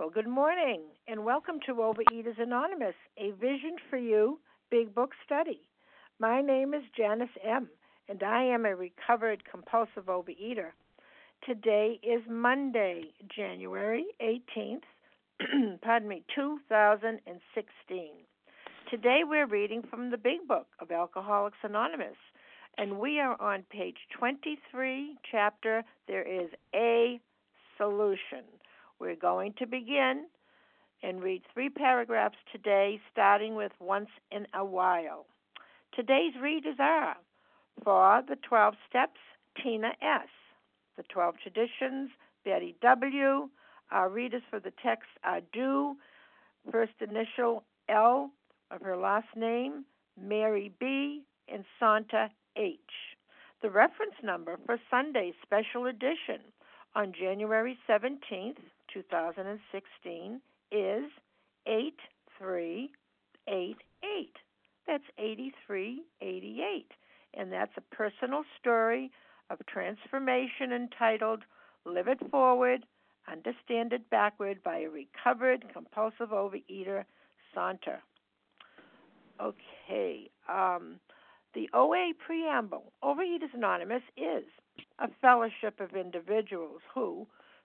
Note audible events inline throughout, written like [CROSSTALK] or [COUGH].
Well, good morning, and welcome to Overeaters Anonymous, a Vision for You Big Book Study. My name is Janice M., and I am a recovered compulsive overeater. Today is Monday, January 18th, [CLEARS THROAT] pardon me, 2016. Today we're reading from the Big Book of Alcoholics Anonymous, and we are on page 23, chapter There is a Solution. We're going to begin and read three paragraphs today, starting with Once in a While. Today's readers are ah, For the 12 Steps, Tina S. The 12 Traditions, Betty W. Our readers for the text are Do, first initial L of her last name, Mary B., and Santa H. The reference number for Sunday's special edition on January 17th, 2016 is 8388. That's 8388. And that's a personal story of transformation entitled Live It Forward, Understand It Backward by a recovered compulsive overeater, Santa. Okay. Um, the OA preamble, Overeaters Anonymous, is a fellowship of individuals who,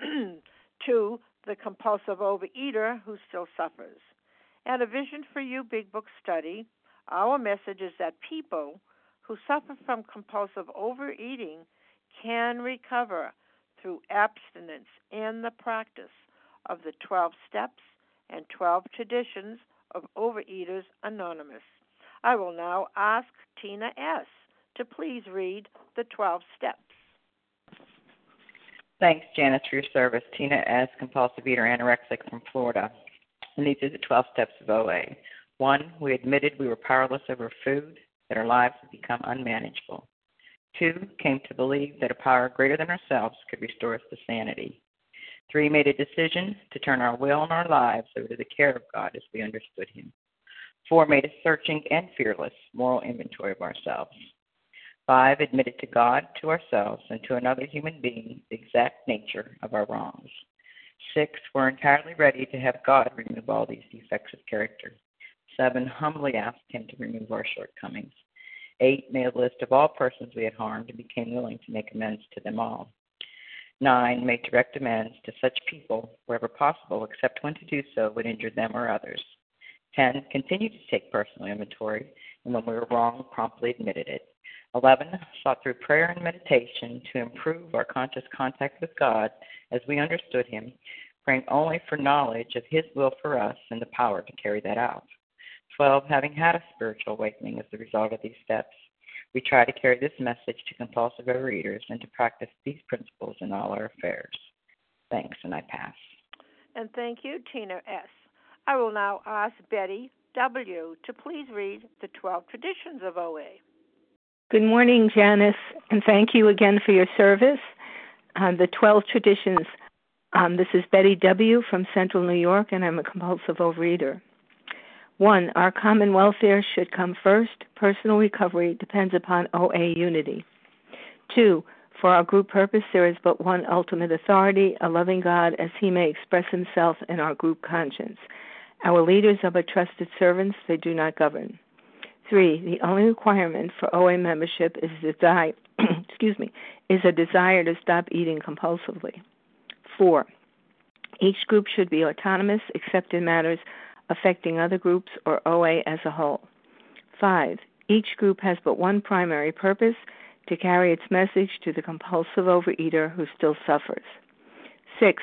[CLEARS THROAT] to the compulsive overeater who still suffers. At a Vision for You Big Book study, our message is that people who suffer from compulsive overeating can recover through abstinence and the practice of the 12 steps and 12 traditions of Overeaters Anonymous. I will now ask Tina S. to please read the 12 steps. Thanks, Janice, for your service. Tina S., compulsive eater anorexic from Florida. And these are the 12 steps of OA. One, we admitted we were powerless over food, that our lives had become unmanageable. Two, came to believe that a power greater than ourselves could restore us to sanity. Three, made a decision to turn our will and our lives over to the care of God as we understood Him. Four, made a searching and fearless moral inventory of ourselves. Five, admitted to God, to ourselves, and to another human being the exact nature of our wrongs. Six, were entirely ready to have God remove all these defects of character. Seven, humbly asked Him to remove our shortcomings. Eight, made a list of all persons we had harmed and became willing to make amends to them all. Nine, made direct amends to such people wherever possible, except when to do so would injure them or others. Ten, continued to take personal inventory, and when we were wrong, promptly admitted it. 11. Sought through prayer and meditation to improve our conscious contact with God as we understood Him, praying only for knowledge of His will for us and the power to carry that out. 12. Having had a spiritual awakening as a result of these steps, we try to carry this message to compulsive overeaters and to practice these principles in all our affairs. Thanks, and I pass. And thank you, Tina S. I will now ask Betty W. to please read the 12 traditions of OA. Good morning, Janice, and thank you again for your service. Uh, the 12 traditions. Um, this is Betty W. from Central New York, and I'm a compulsive overeater. One, our common welfare should come first. Personal recovery depends upon OA unity. Two, for our group purpose, there is but one ultimate authority, a loving God, as he may express himself in our group conscience. Our leaders are but trusted servants, they do not govern. Three, the only requirement for OA membership is desire, [CLEARS THROAT] excuse me, is a desire to stop eating compulsively. Four, Each group should be autonomous except in matters affecting other groups or OA as a whole. 5. Each group has but one primary purpose to carry its message to the compulsive overeater who still suffers. 6.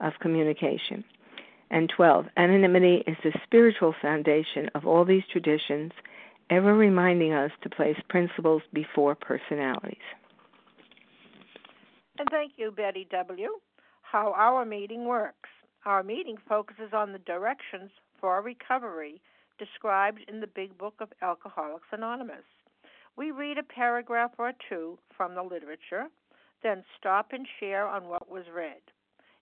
of communication. And 12. Anonymity is the spiritual foundation of all these traditions, ever reminding us to place principles before personalities. And thank you, Betty W. How our meeting works. Our meeting focuses on the directions for recovery described in the Big Book of Alcoholics Anonymous. We read a paragraph or two from the literature, then stop and share on what was read.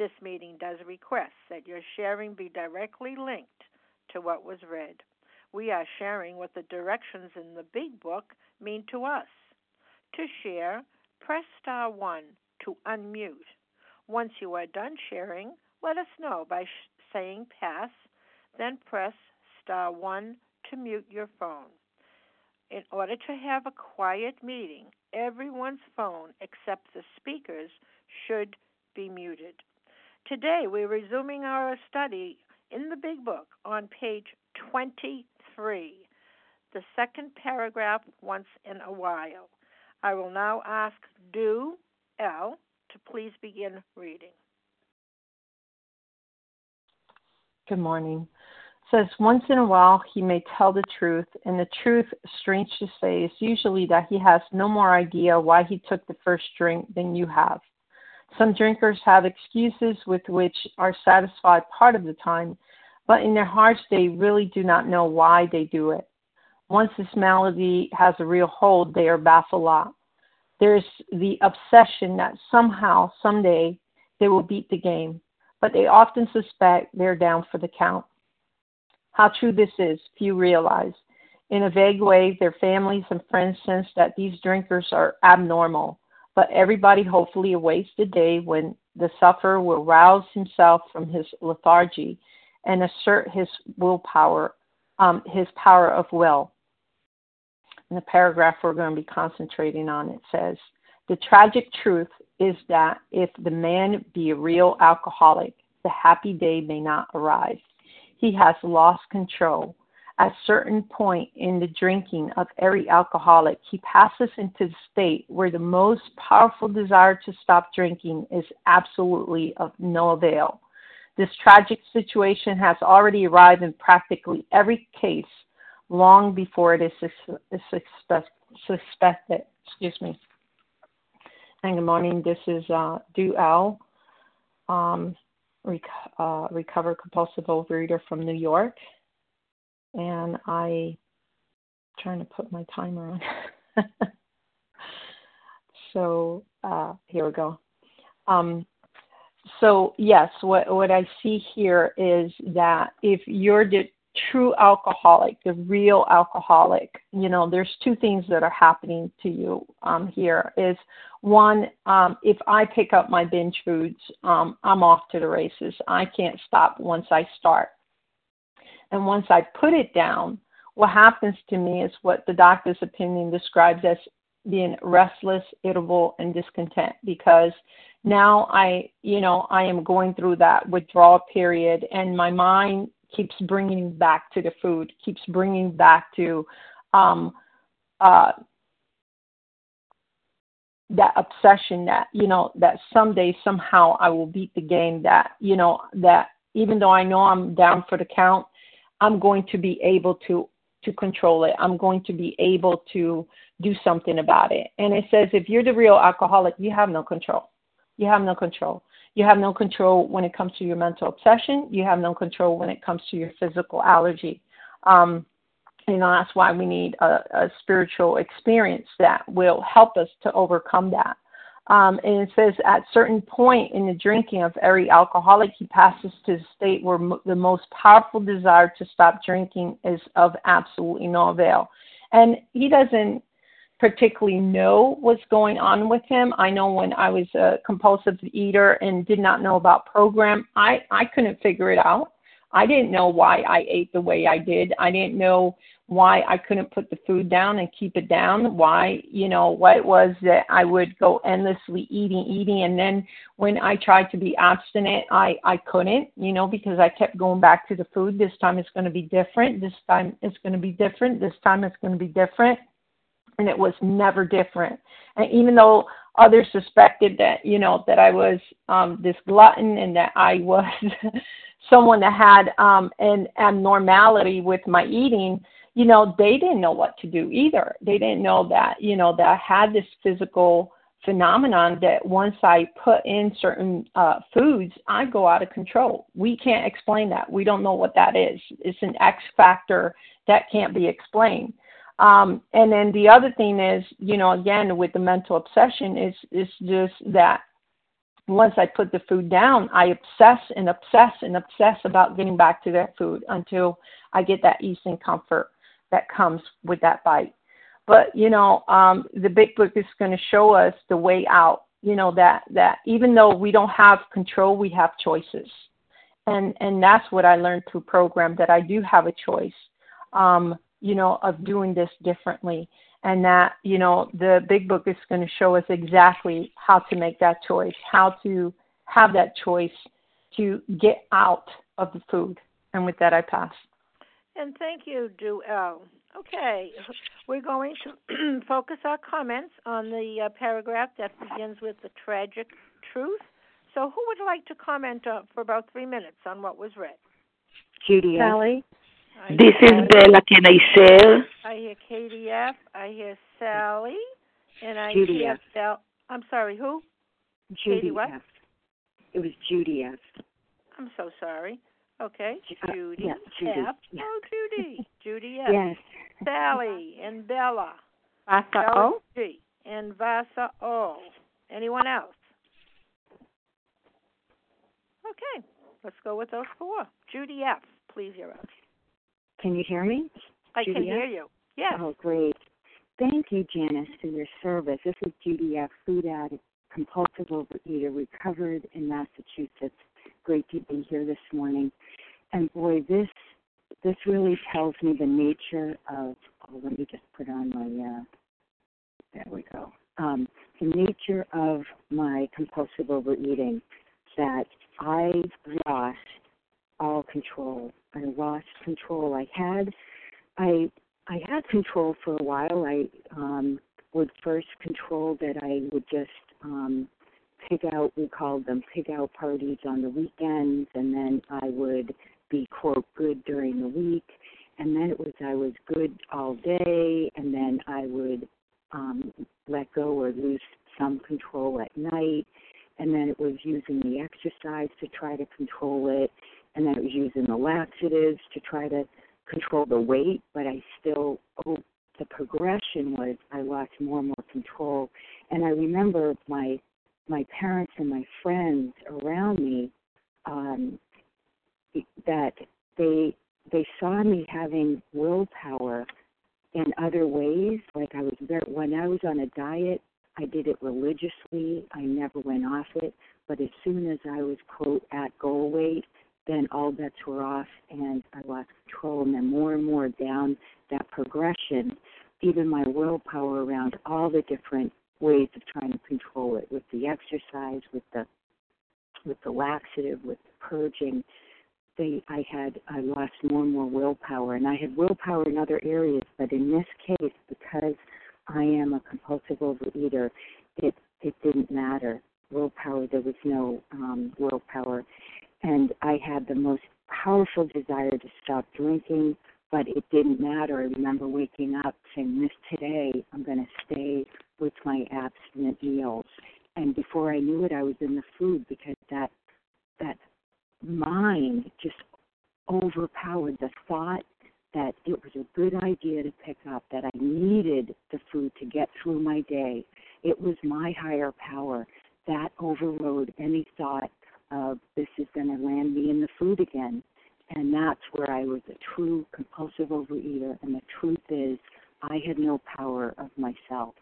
This meeting does request that your sharing be directly linked to what was read. We are sharing what the directions in the Big Book mean to us. To share, press star 1 to unmute. Once you are done sharing, let us know by sh- saying pass, then press star 1 to mute your phone. In order to have a quiet meeting, everyone's phone except the speaker's should be muted. Today we're resuming our study in the Big Book on page 23, the second paragraph once in a while. I will now ask Do L to please begin reading. Good morning. It says once in a while he may tell the truth, and the truth, strange to say, is usually that he has no more idea why he took the first drink than you have. Some drinkers have excuses with which are satisfied part of the time, but in their hearts they really do not know why they do it. Once this malady has a real hold, they are baffled. There's the obsession that somehow, someday, they will beat the game, but they often suspect they're down for the count. How true this is, few realize. In a vague way, their families and friends sense that these drinkers are abnormal, but everybody hopefully awaits the day when the sufferer will rouse himself from his lethargy and assert his willpower, um, his power of will. In the paragraph we're going to be concentrating on, it says, The tragic truth is that if the man be a real alcoholic, the happy day may not arrive. He has lost control. At certain point in the drinking of every alcoholic, he passes into the state where the most powerful desire to stop drinking is absolutely of no avail. This tragic situation has already arrived in practically every case long before it is suspected. Excuse me. And good morning. This is uh, um, rec- uh, recovered compulsive overeater from New York, and I trying to put my timer on. [LAUGHS] so uh, here we go. Um, so yes, what what I see here is that if you're the true alcoholic, the real alcoholic, you know, there's two things that are happening to you um, here. Is one, um, if I pick up my binge foods, um, I'm off to the races. I can't stop once I start. And once I put it down, what happens to me is what the doctor's opinion describes as being restless, irritable, and discontent because now I, you know, I am going through that withdrawal period and my mind keeps bringing back to the food, keeps bringing back to um, uh, that obsession that you know that someday somehow I will beat the game that you know that even though I know I'm down for the count I'm going to be able to to control it. I'm going to be able to do something about it. And it says if you're the real alcoholic you have no control. You have no control. You have no control when it comes to your mental obsession. You have no control when it comes to your physical allergy. Um, you know that's why we need a, a spiritual experience that will help us to overcome that um, and it says at certain point in the drinking of every alcoholic, he passes to the state where the most powerful desire to stop drinking is of absolutely no avail. And he doesn't particularly know what's going on with him. I know when I was a compulsive eater and did not know about program, I, I couldn't figure it out. I didn't know why I ate the way I did. I didn't know why I couldn't put the food down and keep it down, why, you know, what it was that I would go endlessly eating, eating. And then when I tried to be abstinent, I, I couldn't, you know, because I kept going back to the food. This time it's going to be different. This time it's going to be different. This time it's going to be different. And it was never different. And even though others suspected that, you know, that I was um, this glutton and that I was [LAUGHS] someone that had um, an abnormality with my eating, you know, they didn't know what to do either. They didn't know that, you know, that I had this physical phenomenon that once I put in certain uh, foods, I go out of control. We can't explain that. We don't know what that is. It's an X factor that can't be explained. Um, and then the other thing is, you know, again with the mental obsession is is just that once I put the food down, I obsess and obsess and obsess about getting back to that food until I get that ease and comfort that comes with that bite. But you know, um, the big book is going to show us the way out. You know that that even though we don't have control, we have choices, and and that's what I learned through program that I do have a choice. Um, you know, of doing this differently and that you know the big book is going to show us exactly how to make that choice how to have that choice to get out of the food and with that i pass and thank you Duell. okay we're going to [CLEARS THROAT] focus our comments on the uh, paragraph that begins with the tragic truth so who would like to comment uh, for about three minutes on what was read judy sally this is Bella. Can I share? I hear KDF. I hear Sally. And I Judy hear F. Sal. I'm sorry, who? Judy Katie what? F. It was Judy F. I'm so sorry. Okay. Uh, Judy yeah, Judy. F. [LAUGHS] Yeah. Oh, Judy. Judy F. Yes. Sally and Bella. Vasa O. G. And Vasa O. Anyone else? Okay. Let's go with those four. Judy F. Please, you're up. Can you hear me? I can F? hear you. Yes. Oh, great. Thank you, Janice, for your service. This is Judy F., food addict, compulsive overeater, recovered in Massachusetts. Great to be here this morning. And boy, this this really tells me the nature of. Oh, let me just put on my. Uh, there we go. Um, the nature of my compulsive overeating. That I lost all control. I lost control. I had, I I had control for a while. I um, would first control that I would just um, pig out. We called them pig out parties on the weekends, and then I would be quote good during the week. And then it was I was good all day, and then I would um, let go or lose some control at night. And then it was using the exercise to try to control it and then it was using the laxatives to try to control the weight, but I still oh the progression was I lost more and more control. And I remember my my parents and my friends around me um that they they saw me having willpower in other ways. Like I was very when I was on a diet, I did it religiously. I never went off it. But as soon as I was quote at goal weight, then all bets were off and I lost control. And then more and more down that progression, even my willpower around all the different ways of trying to control it with the exercise, with the with the laxative, with the purging, they I had I lost more and more willpower and I had willpower in other areas, but in this case because I am a compulsive overeater, it it didn't matter. Willpower there was no um willpower and I had the most powerful desire to stop drinking, but it didn't matter. I remember waking up saying, This today I'm gonna stay with my abstinent meals. And before I knew it I was in the food because that that mind just overpowered the thought that it was a good idea to pick up, that I needed the food to get through my day. It was my higher power that overrode any thought of this is going to land me in the food again. And that's where I was a true compulsive overeater. And the truth is, I had no power of myself.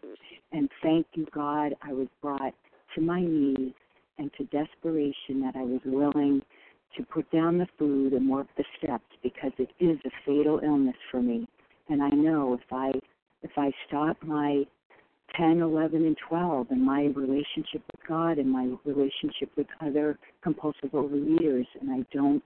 And thank you, God, I was brought to my knees and to desperation that I was willing to put down the food and work the steps because it is a fatal illness for me. And I know if I if I stop my 10, 11, and 12 and my relationship with God and my relationship with other compulsive overeaters and I don't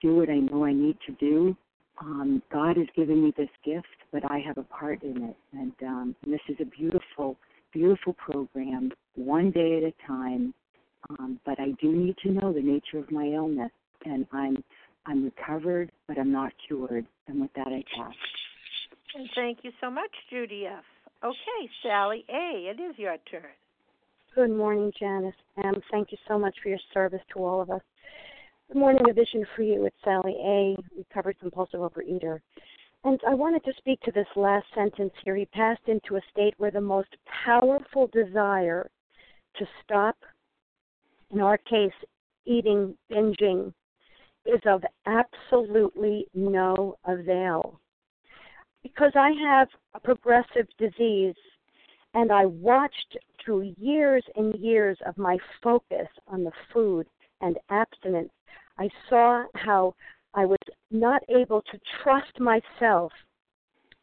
do what I know I need to do, um, God has given me this gift, but I have a part in it. And, um, and this is a beautiful, beautiful program, one day at a time. Um, but I do need to know the nature of my illness and I'm I'm recovered, but I'm not cured. And with that, I pass. And thank you so much, Judy F. Okay, Sally A. It is your turn. Good morning, Janice. And thank you so much for your service to all of us. Good morning, a vision for you. It's Sally A. Recovered compulsive overeater. And I wanted to speak to this last sentence here. He passed into a state where the most powerful desire to stop, in our case, eating, binging, is of absolutely no avail. Because I have a progressive disease and I watched through years and years of my focus on the food and abstinence, I saw how I was not able to trust myself.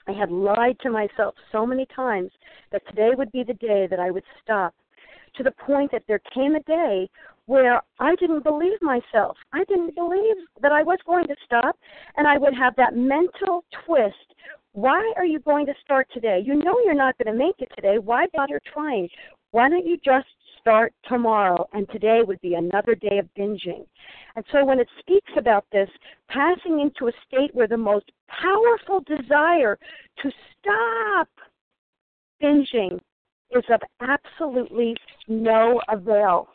I had lied to myself so many times that today would be the day that I would stop to the point that there came a day where I didn't believe myself. I didn't believe that I was going to stop, and I would have that mental twist. Why are you going to start today? You know you're not going to make it today. Why bother trying? Why don't you just start tomorrow? And today would be another day of binging. And so when it speaks about this, passing into a state where the most powerful desire to stop binging is of absolutely no avail.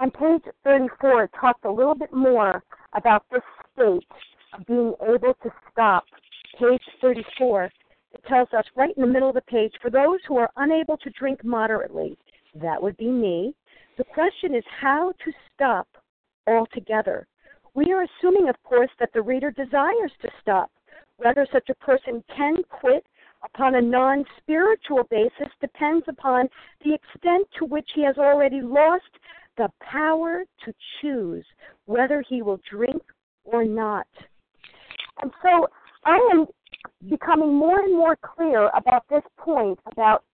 On page 34, it talks a little bit more about this state of being able to stop. Page 34, it tells us right in the middle of the page for those who are unable to drink moderately, that would be me, the question is how to stop altogether. We are assuming, of course, that the reader desires to stop. Whether such a person can quit upon a non spiritual basis depends upon the extent to which he has already lost the power to choose whether he will drink or not. And so I am becoming more and more clear about this point about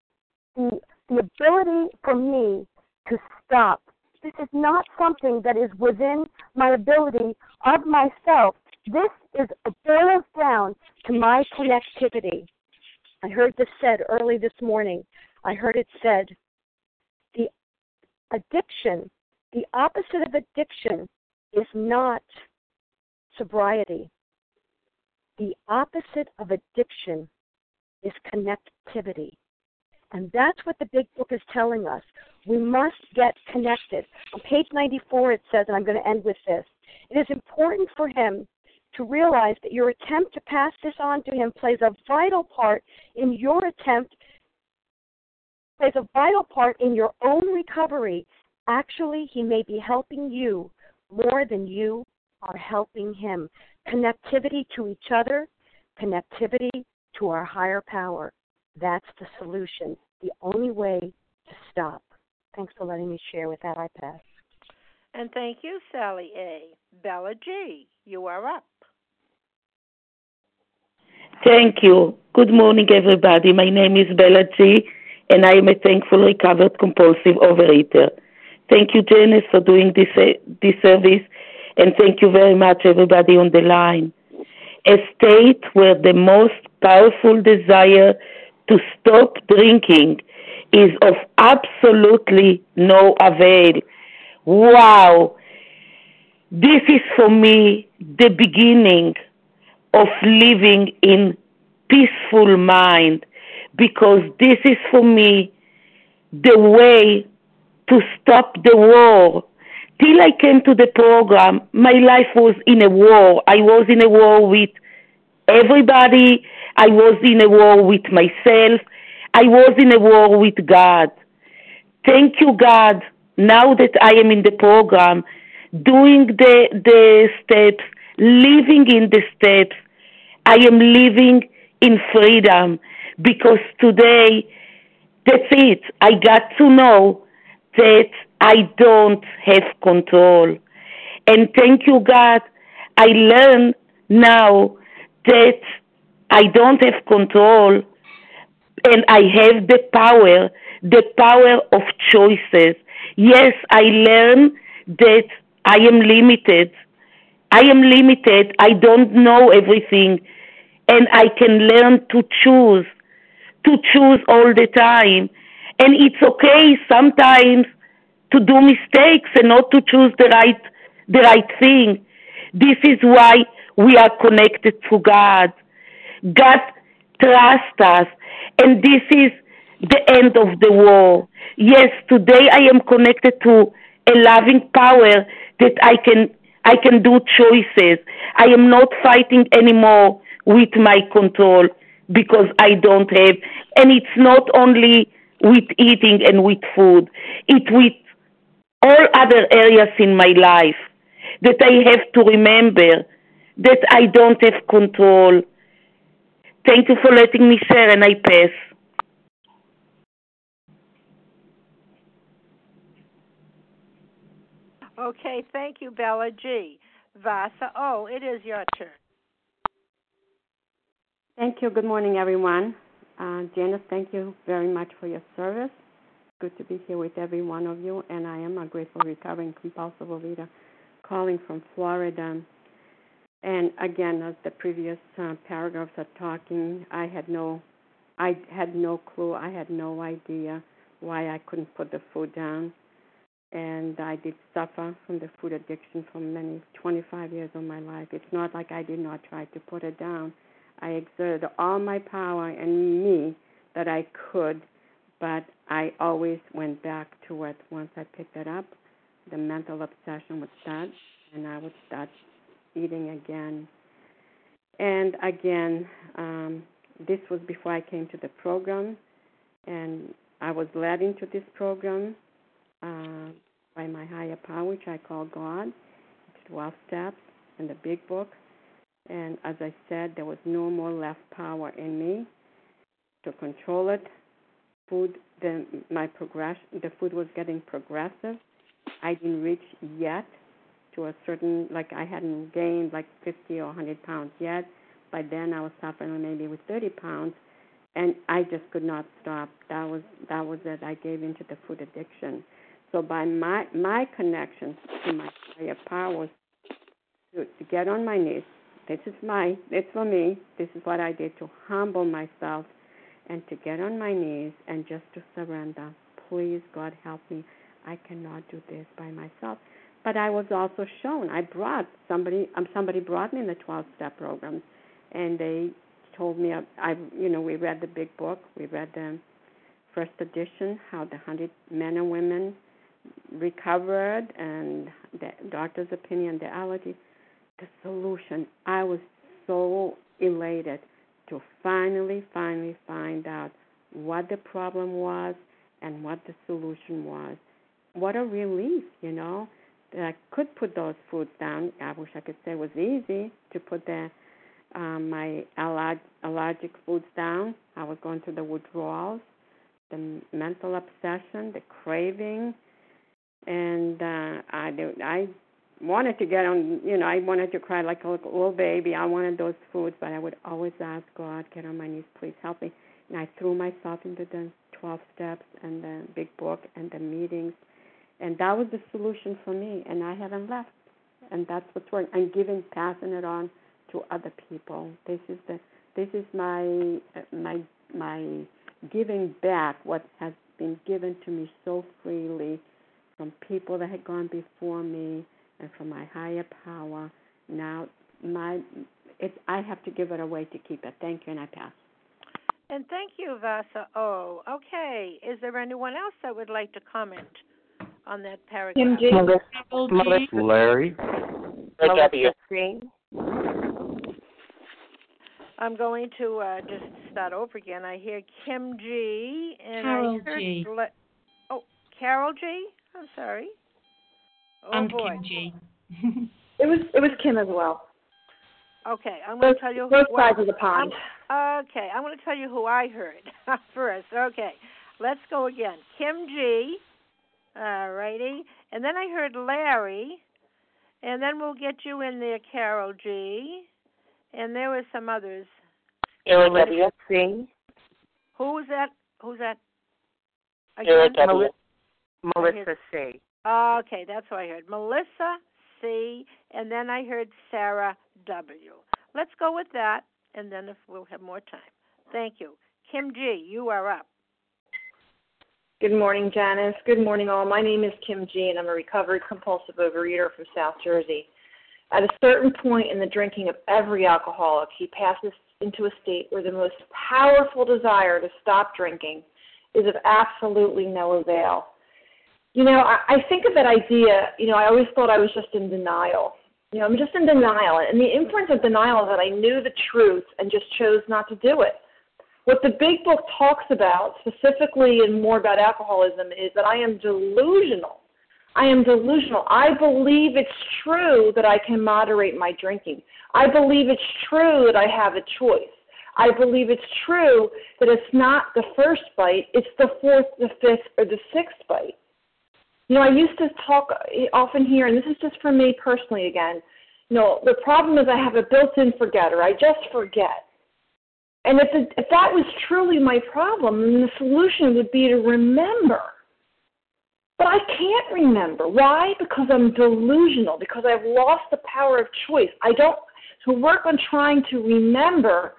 the, the ability for me to stop. This is not something that is within my ability of myself. This is a boils down to my connectivity. I heard this said early this morning. I heard it said, the addiction, the opposite of addiction is not sobriety. The opposite of addiction is connectivity. And that's what the big book is telling us. We must get connected. On page 94, it says, and I'm going to end with this it is important for him to realize that your attempt to pass this on to him plays a vital part in your attempt plays a vital part in your own recovery. Actually, he may be helping you more than you are helping him. Connectivity to each other, connectivity to our higher power. That's the solution, the only way to stop. Thanks for letting me share with that. I pass. And thank you, Sally A. Bella G., you are up. Thank you. Good morning, everybody. My name is Bella G., and I am a thankful recovered compulsive overeater. Thank you, Janice, for doing this, eh, this service, and thank you very much, everybody on the line. A state where the most powerful desire to stop drinking is of absolutely no avail. Wow! This is for me the beginning of living in peaceful mind because this is for me the way to stop the war. Till I came to the program, my life was in a war. I was in a war with everybody. I was in a war with myself. I was in a war with God. Thank you, God. Now that I am in the program, doing the the steps, living in the steps, I am living in freedom because today that's it. I got to know that I don't have control. And thank you, God. I learn now that I don't have control and I have the power, the power of choices. Yes, I learn that I am limited. I am limited. I don't know everything. And I can learn to choose, to choose all the time. And it's okay sometimes to do mistakes and not to choose the right, the right thing. This is why we are connected to God. God trusts us. And this is the end of the war. Yes, today I am connected to a loving power that I can I can do choices. I am not fighting anymore with my control because I don't have and it's not only with eating and with food. It's with all other areas in my life that I have to remember that I don't have control. Thank you for letting me share and I pass. Okay, thank you, Bella G. Vasa Oh, it is your turn. Thank you. Good morning, everyone. Uh, Janice, thank you very much for your service. Good to be here with every one of you, and I am a grateful recovering compulsive overeater calling from Florida. And again, as the previous uh, paragraphs are talking, I had no, I had no clue. I had no idea why I couldn't put the food down and I did suffer from the food addiction for many 25 years of my life. It's not like I did not try to put it down. I exerted all my power and me that I could, but I always went back to it once I picked it up. The mental obsession would start, and I would start eating again. And again, um, this was before I came to the program, and I was led into this program uh, by my higher power, which I call God. It's 12 steps in the big book. And as I said, there was no more left power in me to control it. Food, then my progress, the food was getting progressive. I didn't reach yet to a certain, like I hadn't gained like 50 or 100 pounds yet. By then, I was suffering maybe with 30 pounds, and I just could not stop. That was that was it. I gave into the food addiction. So by my my connection to my higher powers, to, to get on my knees. This is my it's for me. This is what I did to humble myself and to get on my knees and just to surrender. Please, God, help me. I cannot do this by myself. But I was also shown. I brought somebody. Um, somebody brought me in the 12-step program, and they told me. I, I, you know, we read the big book. We read the first edition, how the hundred men and women recovered and the doctor's opinion, the allergy, the solution. I was so elated to finally, finally find out what the problem was and what the solution was. What a relief, you know, that I could put those foods down. I wish I could say it was easy to put the um, my allerg- allergic foods down. I was going through the withdrawals, the mental obsession, the craving, and uh, I I wanted to get on. You know, I wanted to cry like a little baby. I wanted those foods, but I would always ask God, "Get on my knees, please help me." And I threw myself into the 12 steps and the big book and the meetings, and that was the solution for me. And I haven't left, and that's what's working. I'm giving, passing it on to other people. This is the this is my my my giving back what has been given to me so freely from people that had gone before me and from my higher power. Now my it I have to give it away to keep it. Thank you and I pass. And thank you, Vasa. Oh, okay. Is there anyone else that would like to comment on that paragraph? Melissa, Larry. Melissa I'm going to uh, just start over again. I hear Kim G. and Carol I heard G. Le- oh, Carol G. I'm sorry. Oh I'm boy. Kim G. It was it was Kim as well. Okay, I'm going to tell you both well, sides of the pond. I'm- okay, I'm going to tell you who I heard [LAUGHS] first. Okay, let's go again. Kim G. All righty, and then I heard Larry, and then we'll get you in there, Carol G. And there were some others. W. C. Who's that? Who's that? Again? I Melissa C. Okay, that's what I heard. Melissa C. And then I heard Sarah W. Let's go with that, and then if we'll have more time. Thank you. Kim G., you are up. Good morning, Janice. Good morning, all. My name is Kim G, and I'm a recovered compulsive overeater from South Jersey. At a certain point in the drinking of every alcoholic, he passes into a state where the most powerful desire to stop drinking is of absolutely no avail. You know, I, I think of that idea, you know, I always thought I was just in denial. You know, I'm just in denial. And the inference of denial is that I knew the truth and just chose not to do it. What the big book talks about, specifically and more about alcoholism, is that I am delusional. I am delusional. I believe it's true that I can moderate my drinking. I believe it's true that I have a choice. I believe it's true that it's not the first bite, it's the fourth, the fifth, or the sixth bite. You know, I used to talk eh, often here, and this is just for me personally again. You know, the problem is I have a built in forgetter. I just forget. And if, it, if that was truly my problem, then the solution would be to remember. But I can't remember. Why? Because I'm delusional, because I've lost the power of choice. I don't, to work on trying to remember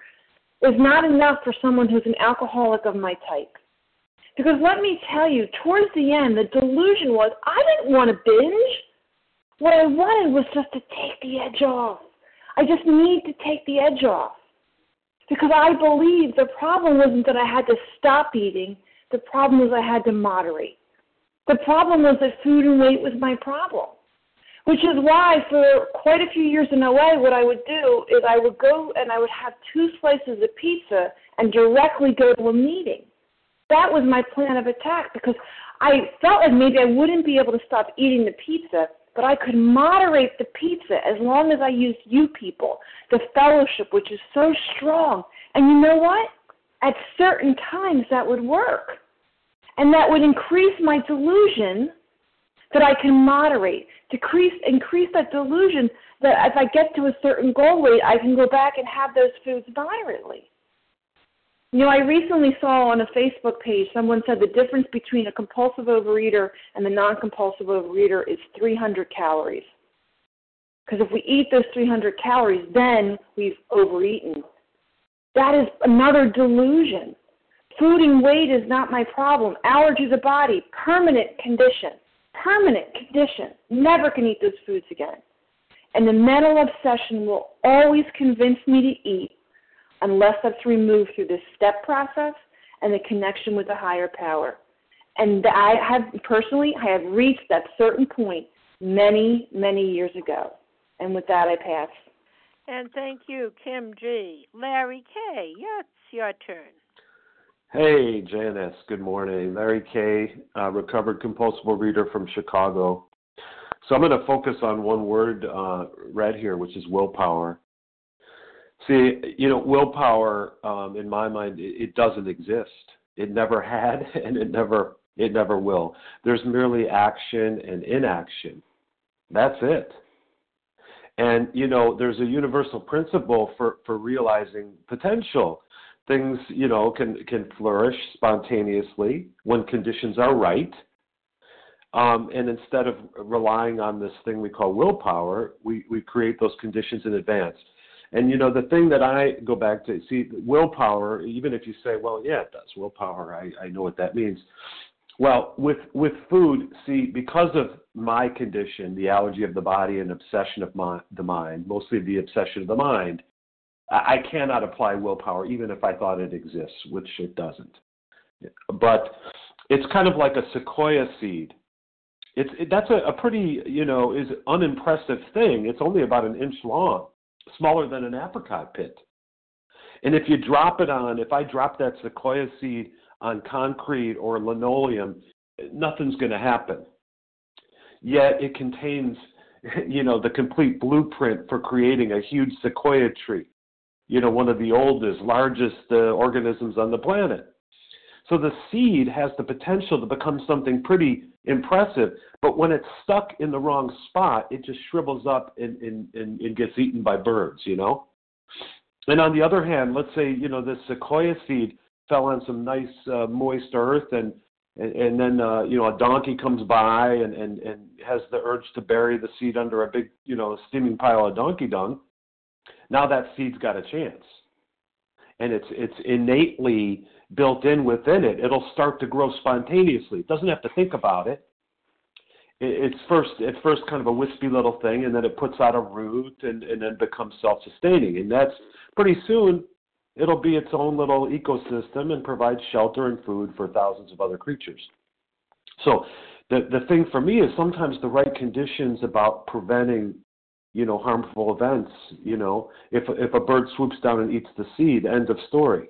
is not enough for someone who's an alcoholic of my type. Because let me tell you, towards the end, the delusion was I didn't want to binge. What I wanted was just to take the edge off. I just need to take the edge off. Because I believed the problem wasn't that I had to stop eating, the problem was I had to moderate. The problem was that food and weight was my problem. Which is why, for quite a few years in OA, what I would do is I would go and I would have two slices of pizza and directly go to a meeting. That was my plan of attack because I felt like maybe I wouldn't be able to stop eating the pizza, but I could moderate the pizza as long as I used you people, the fellowship, which is so strong. And you know what? At certain times, that would work. And that would increase my delusion that I can moderate, decrease, increase that delusion that if I get to a certain goal weight, I can go back and have those foods moderately. You know, I recently saw on a Facebook page someone said the difference between a compulsive overeater and the non compulsive overeater is 300 calories. Because if we eat those 300 calories, then we've overeaten. That is another delusion. Food and weight is not my problem. Allergy of the body, permanent condition. Permanent condition. Never can eat those foods again. And the mental obsession will always convince me to eat unless that's removed through this step process and the connection with the higher power. And I have personally, I have reached that certain point many, many years ago. And with that, I pass. And thank you, Kim G. Larry K., yeah, it's your turn. Hey, Janice. Good morning. Larry K., uh, recovered compulsive reader from Chicago. So I'm going to focus on one word uh, read here, which is willpower. See, you know, willpower, um, in my mind, it, it doesn't exist. It never [LAUGHS] had, and it never It never will. There's merely action and inaction. That's it. And you know, there's a universal principle for for realizing potential. Things, you know, can can flourish spontaneously when conditions are right. Um, and instead of relying on this thing we call willpower, we, we create those conditions in advance. And you know, the thing that I go back to, see, willpower, even if you say, well, yeah, it does, willpower, I, I know what that means. Well, with, with food, see, because of my condition, the allergy of the body and obsession of my, the mind, mostly the obsession of the mind, I, I cannot apply willpower even if I thought it exists, which it doesn't. But it's kind of like a sequoia seed. It's it, that's a, a pretty you know is unimpressive thing. It's only about an inch long smaller than an apricot pit. And if you drop it on, if I drop that sequoia seed on concrete or linoleum, nothing's going to happen. Yet it contains, [LAUGHS] you know, the complete blueprint for creating a huge sequoia tree. You know, one of the oldest, largest uh, organisms on the planet. So the seed has the potential to become something pretty impressive, but when it's stuck in the wrong spot, it just shrivels up and, and, and, and gets eaten by birds, you know? And on the other hand, let's say, you know, this sequoia seed fell on some nice uh, moist earth and and, and then uh, you know a donkey comes by and, and, and has the urge to bury the seed under a big you know steaming pile of donkey dung. Now that seed's got a chance, and it's it's innately built in within it. It'll start to grow spontaneously. It doesn't have to think about it. It's first at first kind of a wispy little thing, and then it puts out a root and, and then becomes self-sustaining. And that's pretty soon it'll be its own little ecosystem and provide shelter and food for thousands of other creatures. So the the thing for me is sometimes the right conditions about preventing you know harmful events you know if if a bird swoops down and eats the seed end of story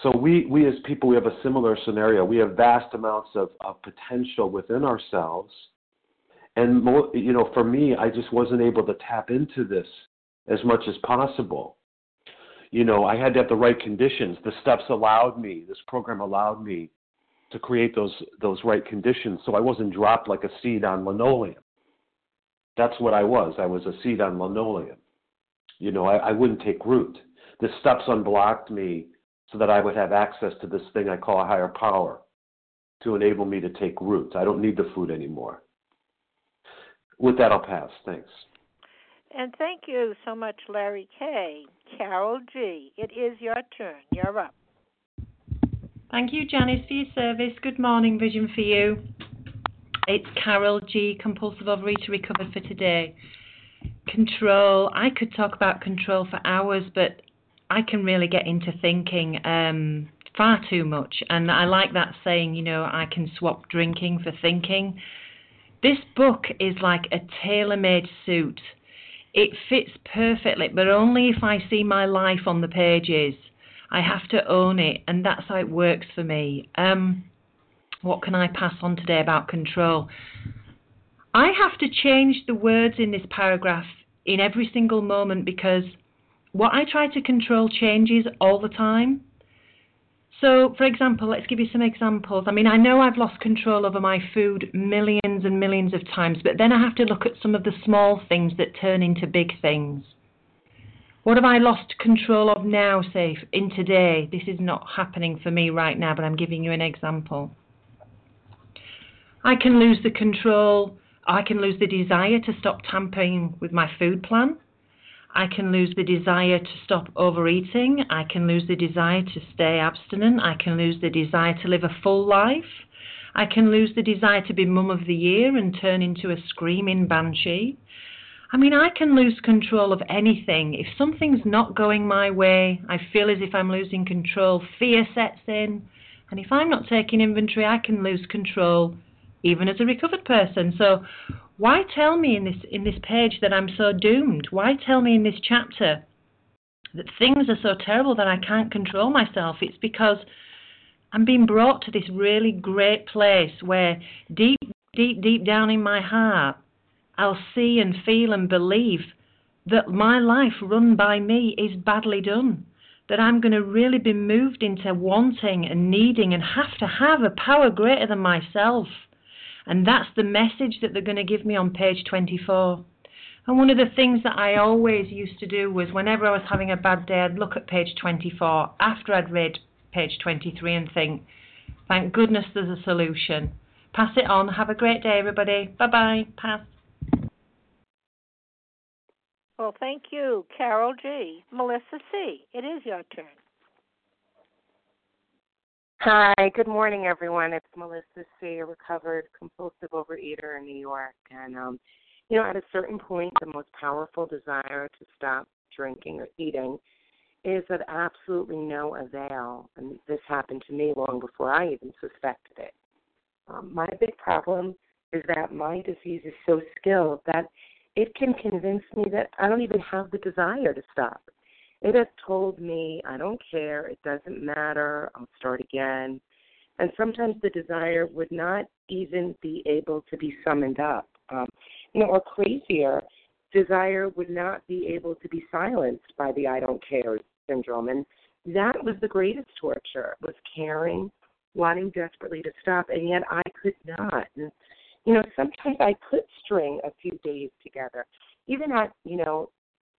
so we, we as people, we have a similar scenario. We have vast amounts of, of potential within ourselves. And, more, you know, for me, I just wasn't able to tap into this as much as possible. You know, I had to have the right conditions. The steps allowed me, this program allowed me to create those, those right conditions so I wasn't dropped like a seed on linoleum. That's what I was. I was a seed on linoleum. You know, I, I wouldn't take root. The steps unblocked me so that I would have access to this thing I call a higher power to enable me to take root. I don't need the food anymore. With that, I'll pass. Thanks. And thank you so much, Larry K. Carol G. It is your turn. You're up. Thank you, Janice, for your service. Good morning, Vision for You. It's Carol G. Compulsive Overeater Recovered for today. Control. I could talk about control for hours, but I can really get into thinking um, far too much. And I like that saying, you know, I can swap drinking for thinking. This book is like a tailor made suit. It fits perfectly, but only if I see my life on the pages. I have to own it, and that's how it works for me. Um, what can I pass on today about control? I have to change the words in this paragraph in every single moment because what I try to control changes all the time. So, for example, let's give you some examples. I mean, I know I've lost control over my food millions and millions of times, but then I have to look at some of the small things that turn into big things. What have I lost control of now, say, in today? This is not happening for me right now, but I'm giving you an example. I can lose the control, I can lose the desire to stop tampering with my food plan. I can lose the desire to stop overeating. I can lose the desire to stay abstinent. I can lose the desire to live a full life. I can lose the desire to be mum of the year and turn into a screaming banshee. I mean, I can lose control of anything. If something's not going my way, I feel as if I'm losing control. Fear sets in. And if I'm not taking inventory, I can lose control even as a recovered person. So, why tell me in this in this page that I'm so doomed? Why tell me in this chapter that things are so terrible that I can't control myself? It's because I'm being brought to this really great place where deep, deep, deep down in my heart, I'll see and feel and believe that my life run by me is badly done. that I'm going to really be moved into wanting and needing and have to have a power greater than myself. And that's the message that they're going to give me on page 24. And one of the things that I always used to do was whenever I was having a bad day, I'd look at page 24 after I'd read page 23 and think, thank goodness there's a solution. Pass it on. Have a great day, everybody. Bye bye. Pass. Well, thank you, Carol G. Melissa C., it is your turn. Hi, good morning, everyone. It's Melissa C., a recovered compulsive overeater in New York. And, um, you know, at a certain point, the most powerful desire to stop drinking or eating is of absolutely no avail. And this happened to me long before I even suspected it. Um, my big problem is that my disease is so skilled that it can convince me that I don't even have the desire to stop. It has told me, I don't care, it doesn't matter, I'll start again. And sometimes the desire would not even be able to be summoned up. Um, you know, or crazier, desire would not be able to be silenced by the I don't care syndrome. And that was the greatest torture, was caring, wanting desperately to stop, and yet I could not. And you know, sometimes I could string a few days together. Even at, you know,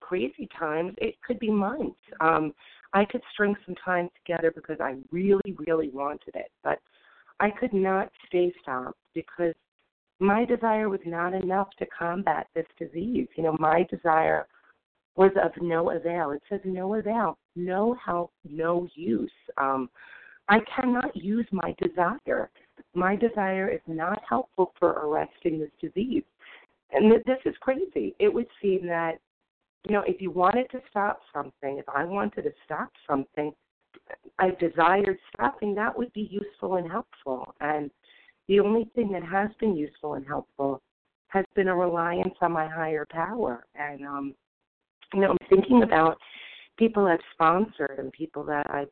crazy times, it could be months. Um, I could string some time together because I really, really wanted it. But I could not stay stopped because my desire was not enough to combat this disease. You know, my desire was of no avail. It says no avail, no help, no use. Um, I cannot use my desire my desire is not helpful for arresting this disease. And this is crazy. It would seem that, you know, if you wanted to stop something, if I wanted to stop something, I desired stopping, that would be useful and helpful. And the only thing that has been useful and helpful has been a reliance on my higher power. And, um, you know, I'm thinking about people I've sponsored and people that I've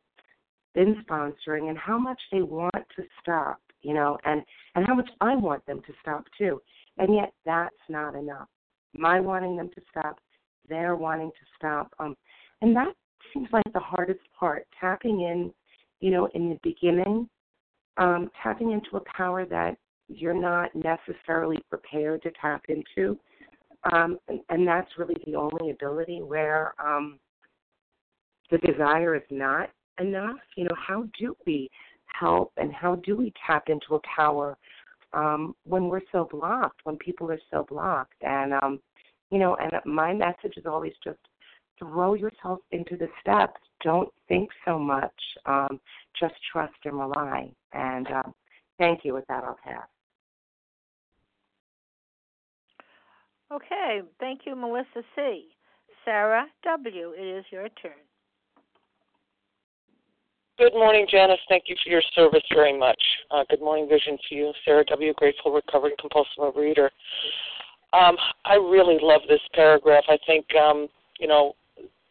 been sponsoring and how much they want to stop you know, and and how much I want them to stop too. And yet that's not enough. My wanting them to stop, their wanting to stop. Um and that seems like the hardest part, tapping in, you know, in the beginning, um, tapping into a power that you're not necessarily prepared to tap into. Um, and, and that's really the only ability where um, the desire is not enough. You know, how do we help and how do we tap into a power um, when we're so blocked, when people are so blocked. And, um, you know, and my message is always just throw yourself into the steps. Don't think so much. Um, just trust and rely. And um, thank you. With that, I'll pass. Okay. Thank you, Melissa C. Sarah W., it is your turn. Good morning, Janice. Thank you for your service very much. Uh, good morning, Vision to you. Sarah W., grateful, recovered, compulsive overeater. Um, I really love this paragraph. I think, um, you know,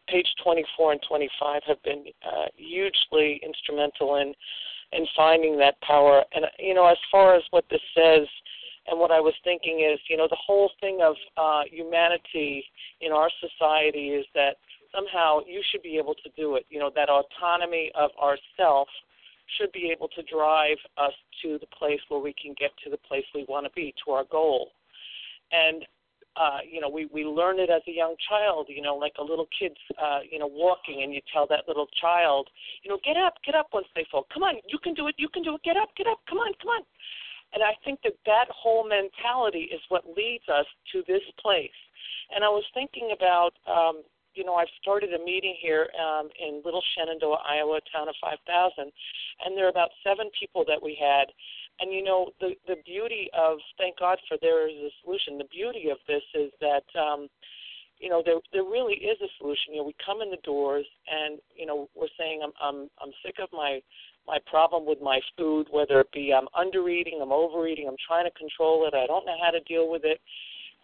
page 24 and 25 have been uh, hugely instrumental in in finding that power. And, you know, as far as what this says, and what I was thinking is, you know, the whole thing of uh, humanity in our society is that somehow you should be able to do it. You know, that autonomy of ourself should be able to drive us to the place where we can get to the place we want to be, to our goal. And uh, you know, we we learn it as a young child. You know, like a little kid's, uh, you know, walking, and you tell that little child, you know, get up, get up once they fall. Come on, you can do it, you can do it. Get up, get up. Come on, come on. And I think that that whole mentality is what leads us to this place. And I was thinking about um, you know, I've started a meeting here um, in Little Shenandoah, Iowa, town of 5,000, and there are about seven people that we had. And you know, the the beauty of thank God for there is a solution. The beauty of this is that um, you know there there really is a solution. You know, we come in the doors, and you know we're saying I'm I'm I'm sick of my my problem with my food, whether it be I'm under eating, I'm overeating, I'm trying to control it, I don't know how to deal with it.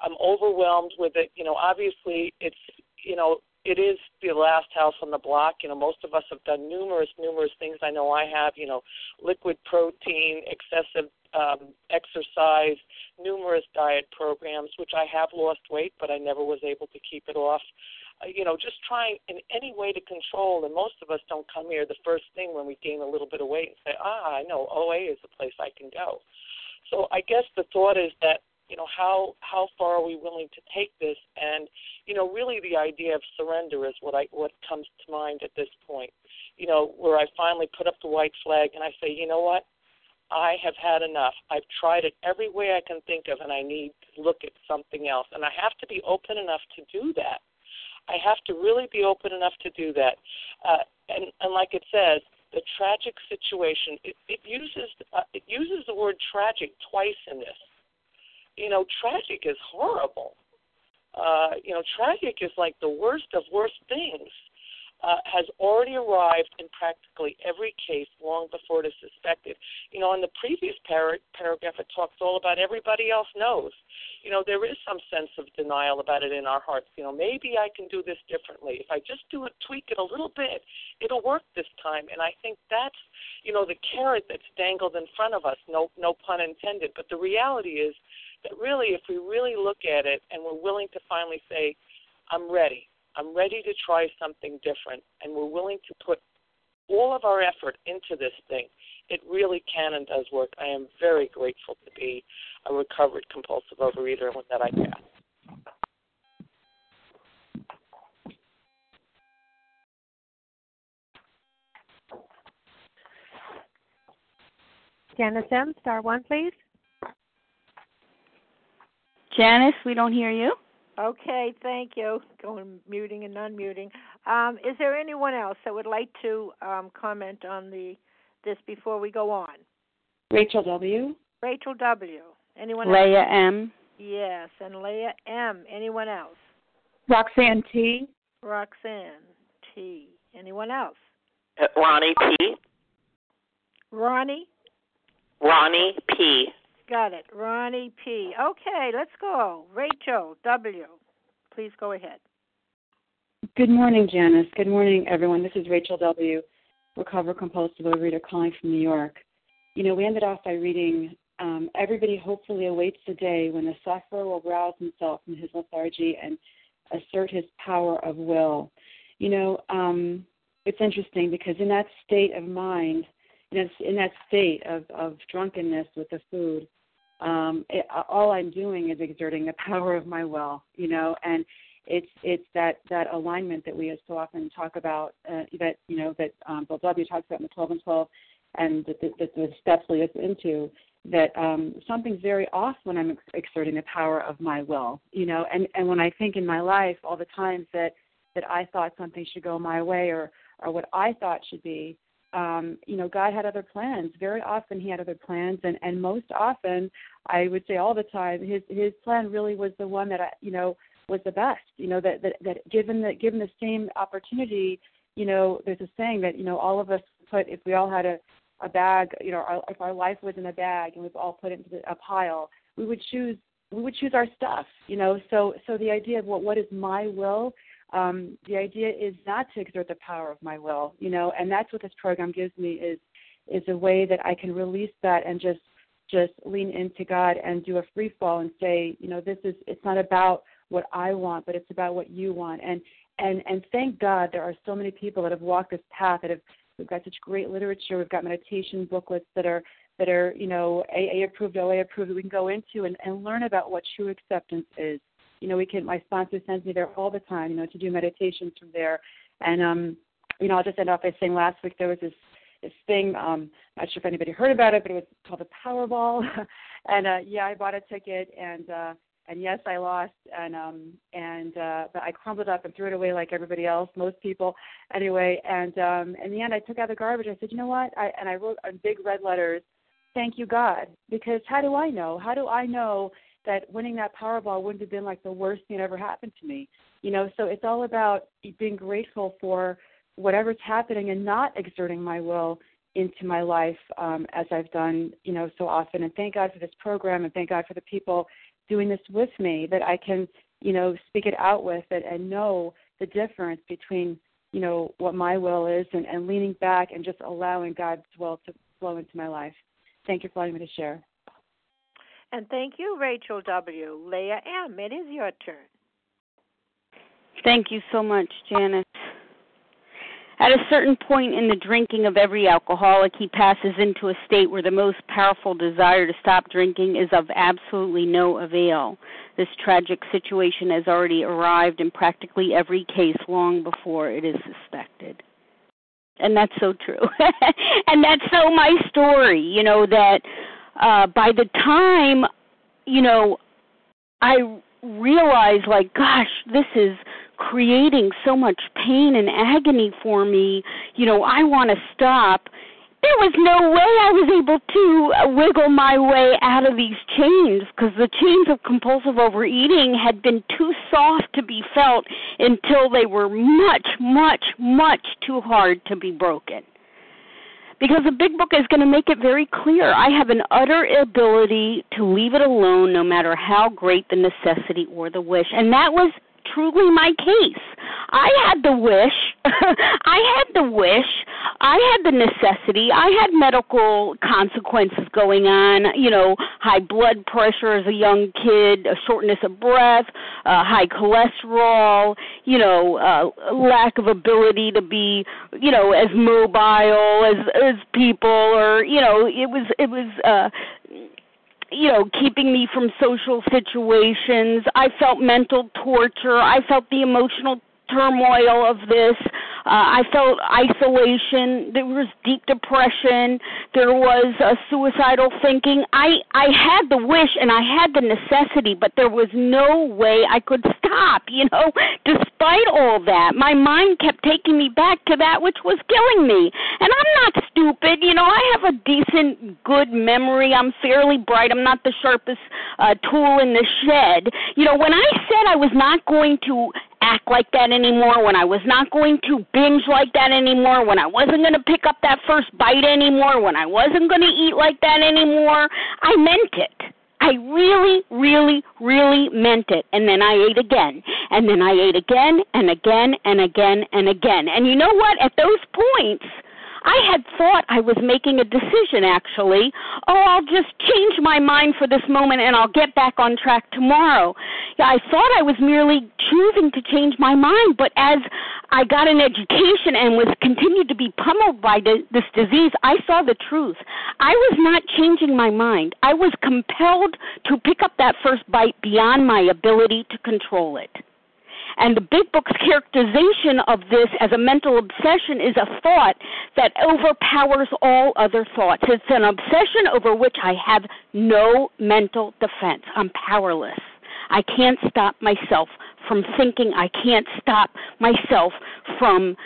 I'm overwhelmed with it. You know, obviously it's you know, it is the last house on the block. You know, most of us have done numerous, numerous things. I know I have. You know, liquid protein, excessive um, exercise, numerous diet programs, which I have lost weight, but I never was able to keep it off. uh, you know, just trying in any way to control. And most of us don't come here the first thing when we gain a little bit of weight and say, ah, I know OA is the place I can go. So I guess the thought is that you know how how far are we willing to take this and you know really the idea of surrender is what i what comes to mind at this point you know where i finally put up the white flag and i say you know what i have had enough i've tried it every way i can think of and i need to look at something else and i have to be open enough to do that I have to really be open enough to do that. Uh, and, and like it says, the tragic situation. It, it uses uh, it uses the word tragic twice in this. You know, tragic is horrible. Uh, you know, tragic is like the worst of worst things uh, has already arrived in practically every case long before it is suspected. You know, in the previous par- paragraph, it talks all about everybody else knows. You know, there is some sense of denial about it in our hearts. You know, maybe I can do this differently. If I just do it, tweak it a little bit, it'll work this time. And I think that's, you know, the carrot that's dangled in front of us. No, no pun intended. But the reality is that really, if we really look at it and we're willing to finally say, I'm ready I'm ready to try something different, and we're willing to put all of our effort into this thing. It really can and does work. I am very grateful to be a recovered compulsive overeater and that I passed. Janice M., star one, please. Janice, we don't hear you. Okay, thank you. Going muting and unmuting. Um, is there anyone else that would like to um, comment on the this before we go on? Rachel W. Rachel W. Anyone else? Leah else? M. Yes, and Leah M. Anyone else? Roxanne T. Roxanne T. Anyone else? Uh, Ronnie P. Ronnie. Ronnie P. Got it. Ronnie P. Okay, let's go. Rachel W. Please go ahead. Good morning, Janice. Good morning, everyone. This is Rachel W., recover compulsive overeater calling from New York. You know, we ended off by reading um, Everybody hopefully awaits the day when the sufferer will rouse himself from his lethargy and assert his power of will. You know, um, it's interesting because in that state of mind, in that, in that state of, of drunkenness with the food, um, it, all I'm doing is exerting the power of my will, you know, and it's it's that that alignment that we so often talk about uh, that you know that um, Bill W talks about in the 12 and 12, and that the, the, steps lead us into that um, something's very off when I'm ex- exerting the power of my will, you know, and and when I think in my life all the times that that I thought something should go my way or or what I thought should be, um, you know, God had other plans. Very often He had other plans, and and most often, I would say all the time, His His plan really was the one that I, you know was the best. You know that that that given the given the same opportunity, you know, there's a saying that you know all of us put if we all had a a bag, you know, our, if our life was in a bag and we've all put it into the, a pile, we would choose we would choose our stuff. You know, so so the idea of what what is my will um, the idea is not to exert the power of my will, you know, and that's what this program gives me is is a way that I can release that and just just lean into God and do a free fall and say, you know, this is it's not about what I want, but it's about what you want. And and and thank God there are so many people that have walked this path that have we've got such great literature, we've got meditation booklets that are that are, you know, AA approved, OA approved that we can go into and, and learn about what true acceptance is you know, we can. My sponsor sends me there all the time, you know, to do meditations from there. And um, you know, I'll just end off by saying last week there was this this thing. Um, not sure if anybody heard about it, but it was called the Powerball. [LAUGHS] and uh, yeah, I bought a ticket, and uh, and yes, I lost, and um, and uh, but I crumbled up and threw it away like everybody else, most people, anyway. And um, in the end, I took out the garbage. I said, you know what? I and I wrote in big red letters, "Thank you, God," because how do I know? How do I know that winning that Powerball wouldn't have been like the worst thing that ever happened to me. You know, so it's all about being grateful for whatever's happening and not exerting my will into my life um, as I've done, you know, so often. And thank God for this program and thank God for the people doing this with me that I can, you know, speak it out with it and know the difference between, you know, what my will is and, and leaning back and just allowing God's will to flow into my life. Thank you for allowing me to share. And thank you, Rachel W. Leah M., it is your turn. Thank you so much, Janice. At a certain point in the drinking of every alcoholic, he passes into a state where the most powerful desire to stop drinking is of absolutely no avail. This tragic situation has already arrived in practically every case long before it is suspected. And that's so true. [LAUGHS] and that's so my story, you know, that uh by the time, you know, I realize like gosh, this is creating so much pain and agony for me, you know, I want to stop. There was no way I was able to wiggle my way out of these chains because the chains of compulsive overeating had been too soft to be felt until they were much, much, much too hard to be broken because the big book is going to make it very clear. I have an utter ability to leave it alone no matter how great the necessity or the wish. And that was truly my case. I had the wish. [LAUGHS] I had the wish. I had the necessity. I had medical consequences going on, you know, high blood pressure as a young kid, a shortness of breath, uh, high cholesterol, you know, uh, lack of ability to be, you know, as mobile as as people or, you know, it was it was uh you know, keeping me from social situations. I felt mental torture. I felt the emotional turmoil of this. Uh, I felt isolation. There was deep depression. There was uh, suicidal thinking. I I had the wish and I had the necessity, but there was no way I could stop. You know, [LAUGHS] despite all that, my mind kept taking me back to that which was killing me. And I'm not stupid. You know, I have a decent, good memory. I'm fairly bright. I'm not the sharpest uh, tool in the shed. You know, when I said I was not going to act like that anymore, when I was not going to binge like that anymore, when I wasn't going to pick up that first bite anymore, when I wasn't going to eat like that anymore, I meant it. I really, really, really meant it. And then I ate again. And then I ate again and again and again and again. And you know what? At those points, I had thought I was making a decision actually. Oh, I'll just change my mind for this moment and I'll get back on track tomorrow. Yeah, I thought I was merely choosing to change my mind, but as I got an education and was continued to be pummeled by this disease, I saw the truth. I was not changing my mind. I was compelled to pick up that first bite beyond my ability to control it. And the Big Book's characterization of this as a mental obsession is a thought that overpowers all other thoughts. It's an obsession over which I have no mental defense. I'm powerless. I can't stop myself from thinking. I can't stop myself from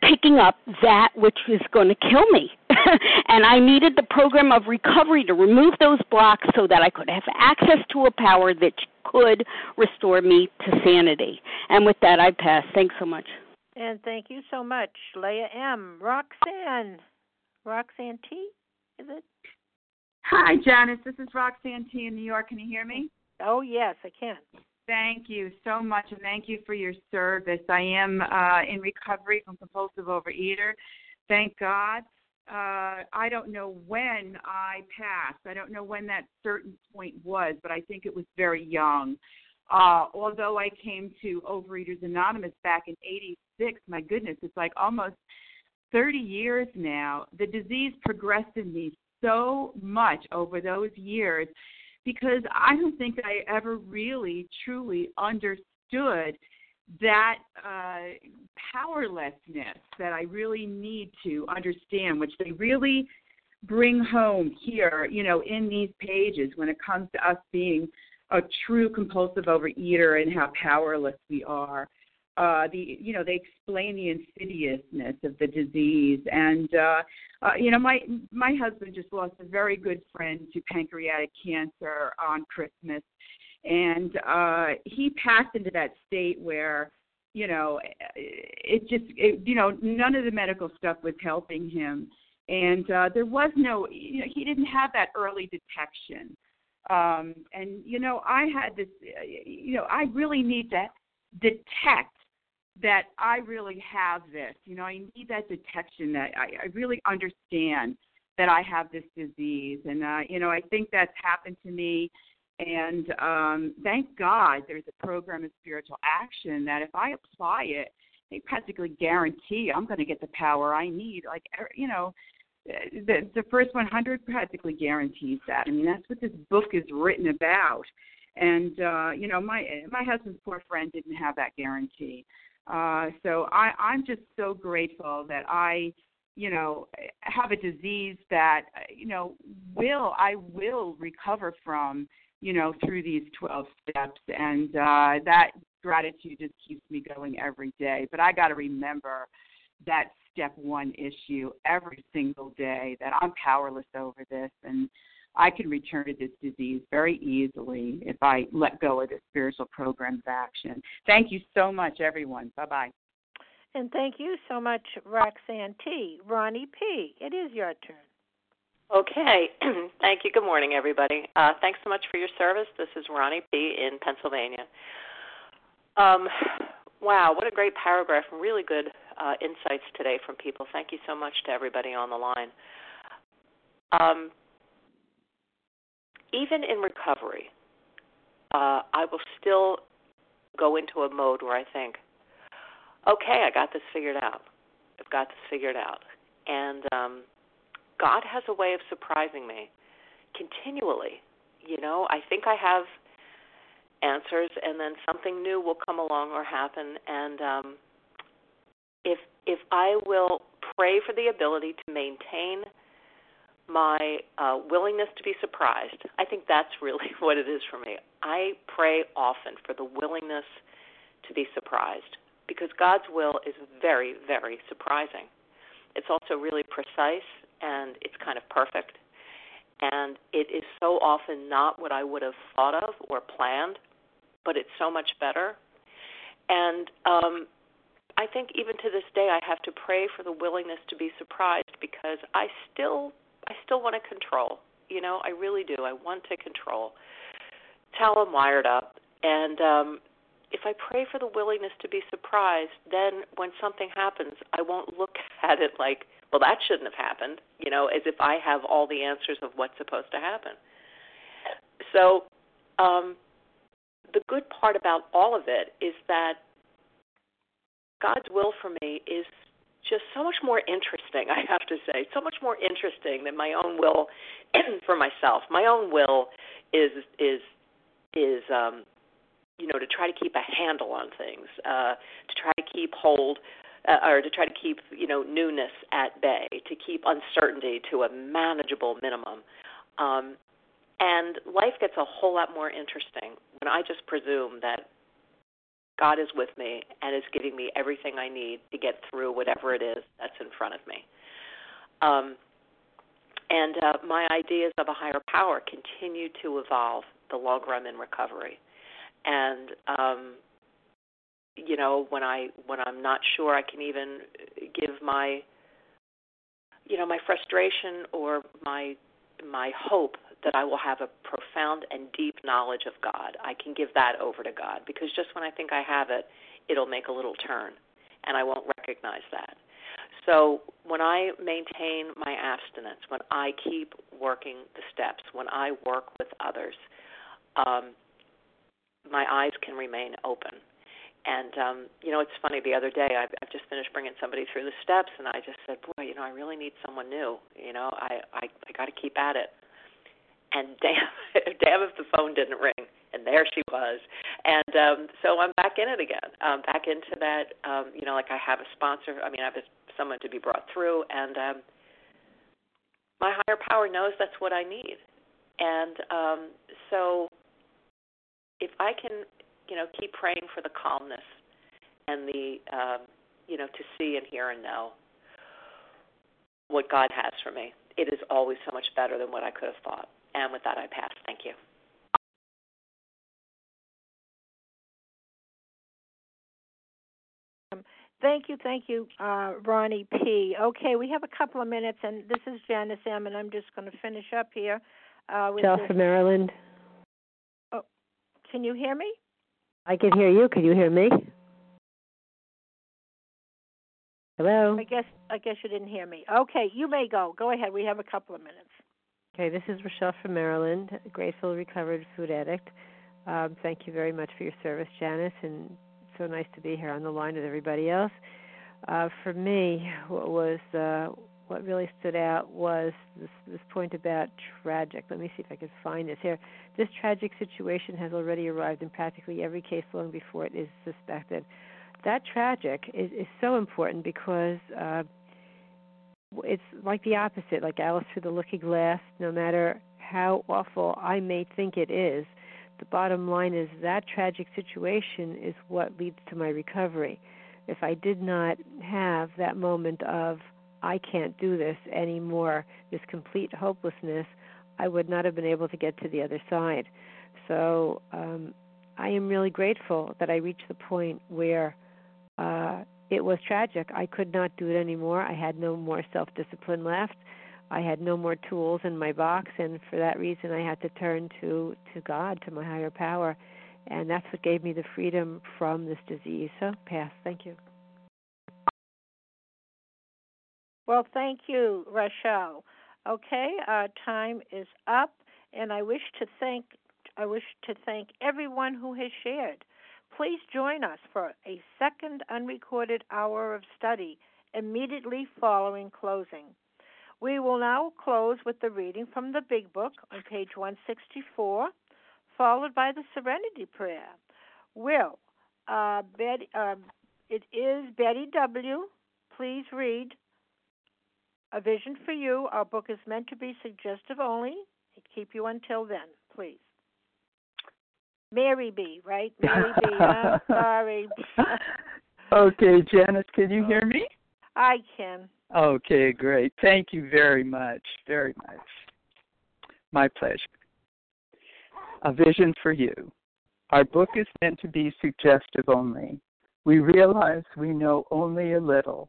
picking up that which is going to kill me. [LAUGHS] and I needed the program of recovery to remove those blocks so that I could have access to a power that could restore me to sanity. And with that, I pass. Thanks so much. And thank you so much, Leah M. Roxanne. Roxanne T, is it? Hi, Janice. This is Roxanne T in New York. Can you hear me? Oh, yes, I can. Thank you so much, and thank you for your service. I am uh, in recovery from compulsive overeater. Thank God. Uh, I don't know when I passed. I don't know when that certain point was, but I think it was very young. Uh, although I came to Overeaters Anonymous back in '86, my goodness, it's like almost 30 years now. The disease progressed in me so much over those years because I don't think I ever really truly understood that uh, powerlessness that I really need to understand, which they really bring home here, you know, in these pages when it comes to us being a true compulsive overeater and how powerless we are. Uh, the you know they explain the insidiousness of the disease. And uh, uh, you know my my husband just lost a very good friend to pancreatic cancer on Christmas. And uh, he passed into that state where you know it just it, you know none of the medical stuff was helping him and uh, there was no you know he didn't have that early detection um and you know i had this you know i really need to detect that I really have this. You know, I need that detection that I, I really understand that I have this disease. And, uh, you know, I think that's happened to me And um, thank God there's a program of spiritual action that if I apply it, they practically guarantee I'm going to get the power I need. Like, er, you know, the the first 100 practically guarantees that. I mean, that's what this book is written about. And uh, you know, my my husband's poor friend didn't have that guarantee. Uh, so I I'm just so grateful that I you know have a disease that you know will I will recover from you know through these 12 steps and uh that gratitude just keeps me going every day but I got to remember that step one issue every single day that I'm powerless over this and I can return to this disease very easily if I let go of the spiritual program of action. Thank you so much, everyone. Bye bye. And thank you so much, Roxanne T. Ronnie P. It is your turn. Okay. [CLEARS THROAT] Thank you. Good morning, everybody. Uh, thanks so much for your service. This is Ronnie P. in Pennsylvania. Um, wow, what a great paragraph really good uh, insights today from people. Thank you so much to everybody on the line. Um, even in recovery, uh, I will still go into a mode where I think, okay, I got this figured out. I've got this figured out. And um, God has a way of surprising me continually. You know, I think I have answers, and then something new will come along or happen. And um, if if I will pray for the ability to maintain my uh, willingness to be surprised, I think that's really [LAUGHS] what it is for me. I pray often for the willingness to be surprised because God's will is very, very surprising. It's also really precise and it's kind of perfect. And it is so often not what I would have thought of or planned, but it's so much better. And um, I think even to this day, I have to pray for the willingness to be surprised because I still, I still want to control. You know, I really do. I want to control. How I'm wired up, and um, if I pray for the willingness to be surprised, then when something happens, I won't look [LAUGHS] at it like, well, that shouldn't have happened, you know, as if I have all the answers of what's supposed to happen. So, um, the good part about all of it is that God's will for me is just so much more interesting, [LAUGHS] I have to say, so much more interesting than my own will [CLEARS THROAT] for myself. My own will is is is um you know to try to keep a handle on things, uh to try to keep hold uh, or to try to keep you know newness at bay, to keep uncertainty to a manageable minimum. Um, and life gets a whole lot more interesting when I just presume that God is with me and is giving me everything I need to get through whatever it is that's in front of me. Um, and uh, my ideas of a higher power continue to evolve the longer I'm in recovery. And um, you know when i when i'm not sure i can even give my you know my frustration or my my hope that i will have a profound and deep knowledge of god. I can give that over to god because just when i think i have it it'll make a little turn and i won't recognize that. So when i maintain my abstinence when i keep working the steps when i work with others um my eyes can remain open and um, you know, it's funny. The other day, I've, I've just finished bringing somebody through the steps, and I just said, "Boy, you know, I really need someone new. You know, I I, I got to keep at it." And [LAUGHS] damn, damn if the phone didn't ring, and there she was. And um, so I'm back in it again. Um, back into that. Um, you know, like I have a sponsor. I mean, I have a, someone to be brought through, and um, my higher power knows that's what I need. And um, so, if I can you know, keep praying for the calmness and the, um, you know, to see and hear and know what God has for me. It is always so much better than what I could have thought. And with that, I pass. Thank you. Um, thank you, thank you, uh, Ronnie P. Okay, we have a couple of minutes, and this is Janice M., and I'm just going to finish up here. Uh, with Michelle from Maryland. Oh, can you hear me? I can hear you. Can you hear me? Hello. I guess I guess you didn't hear me. Okay, you may go. Go ahead. We have a couple of minutes. Okay, this is Rochelle from Maryland, grateful recovered food addict. Um, thank you very much for your service, Janice, and so nice to be here on the line with everybody else. Uh, for me, what was uh, what really stood out was this, this point about tragic. Let me see if I can find this here. This tragic situation has already arrived in practically every case long before it is suspected. That tragic is, is so important because uh, it's like the opposite, like Alice through the looking glass. No matter how awful I may think it is, the bottom line is that tragic situation is what leads to my recovery. If I did not have that moment of I can't do this anymore, this complete hopelessness, I would not have been able to get to the other side. So um, I am really grateful that I reached the point where uh, it was tragic. I could not do it anymore. I had no more self discipline left. I had no more tools in my box, and for that reason, I had to turn to to God, to my higher power, and that's what gave me the freedom from this disease. So, pass. Thank you. Well, thank you, Rochelle. Okay, our time is up, and I wish to thank I wish to thank everyone who has shared. Please join us for a second unrecorded hour of study immediately following closing. We will now close with the reading from the Big Book on page 164, followed by the Serenity Prayer. Will uh, Betty, uh, it is Betty W. Please read a Vision for You. Our book is meant to be suggestive only. Keep you until then, please. Mary B, right? Mary B. [LAUGHS] I'm sorry. [LAUGHS] okay, Janice, can you hear me? I can. Okay, great. Thank you very much. Very much. My pleasure. A Vision for You. Our book is meant to be suggestive only. We realize we know only a little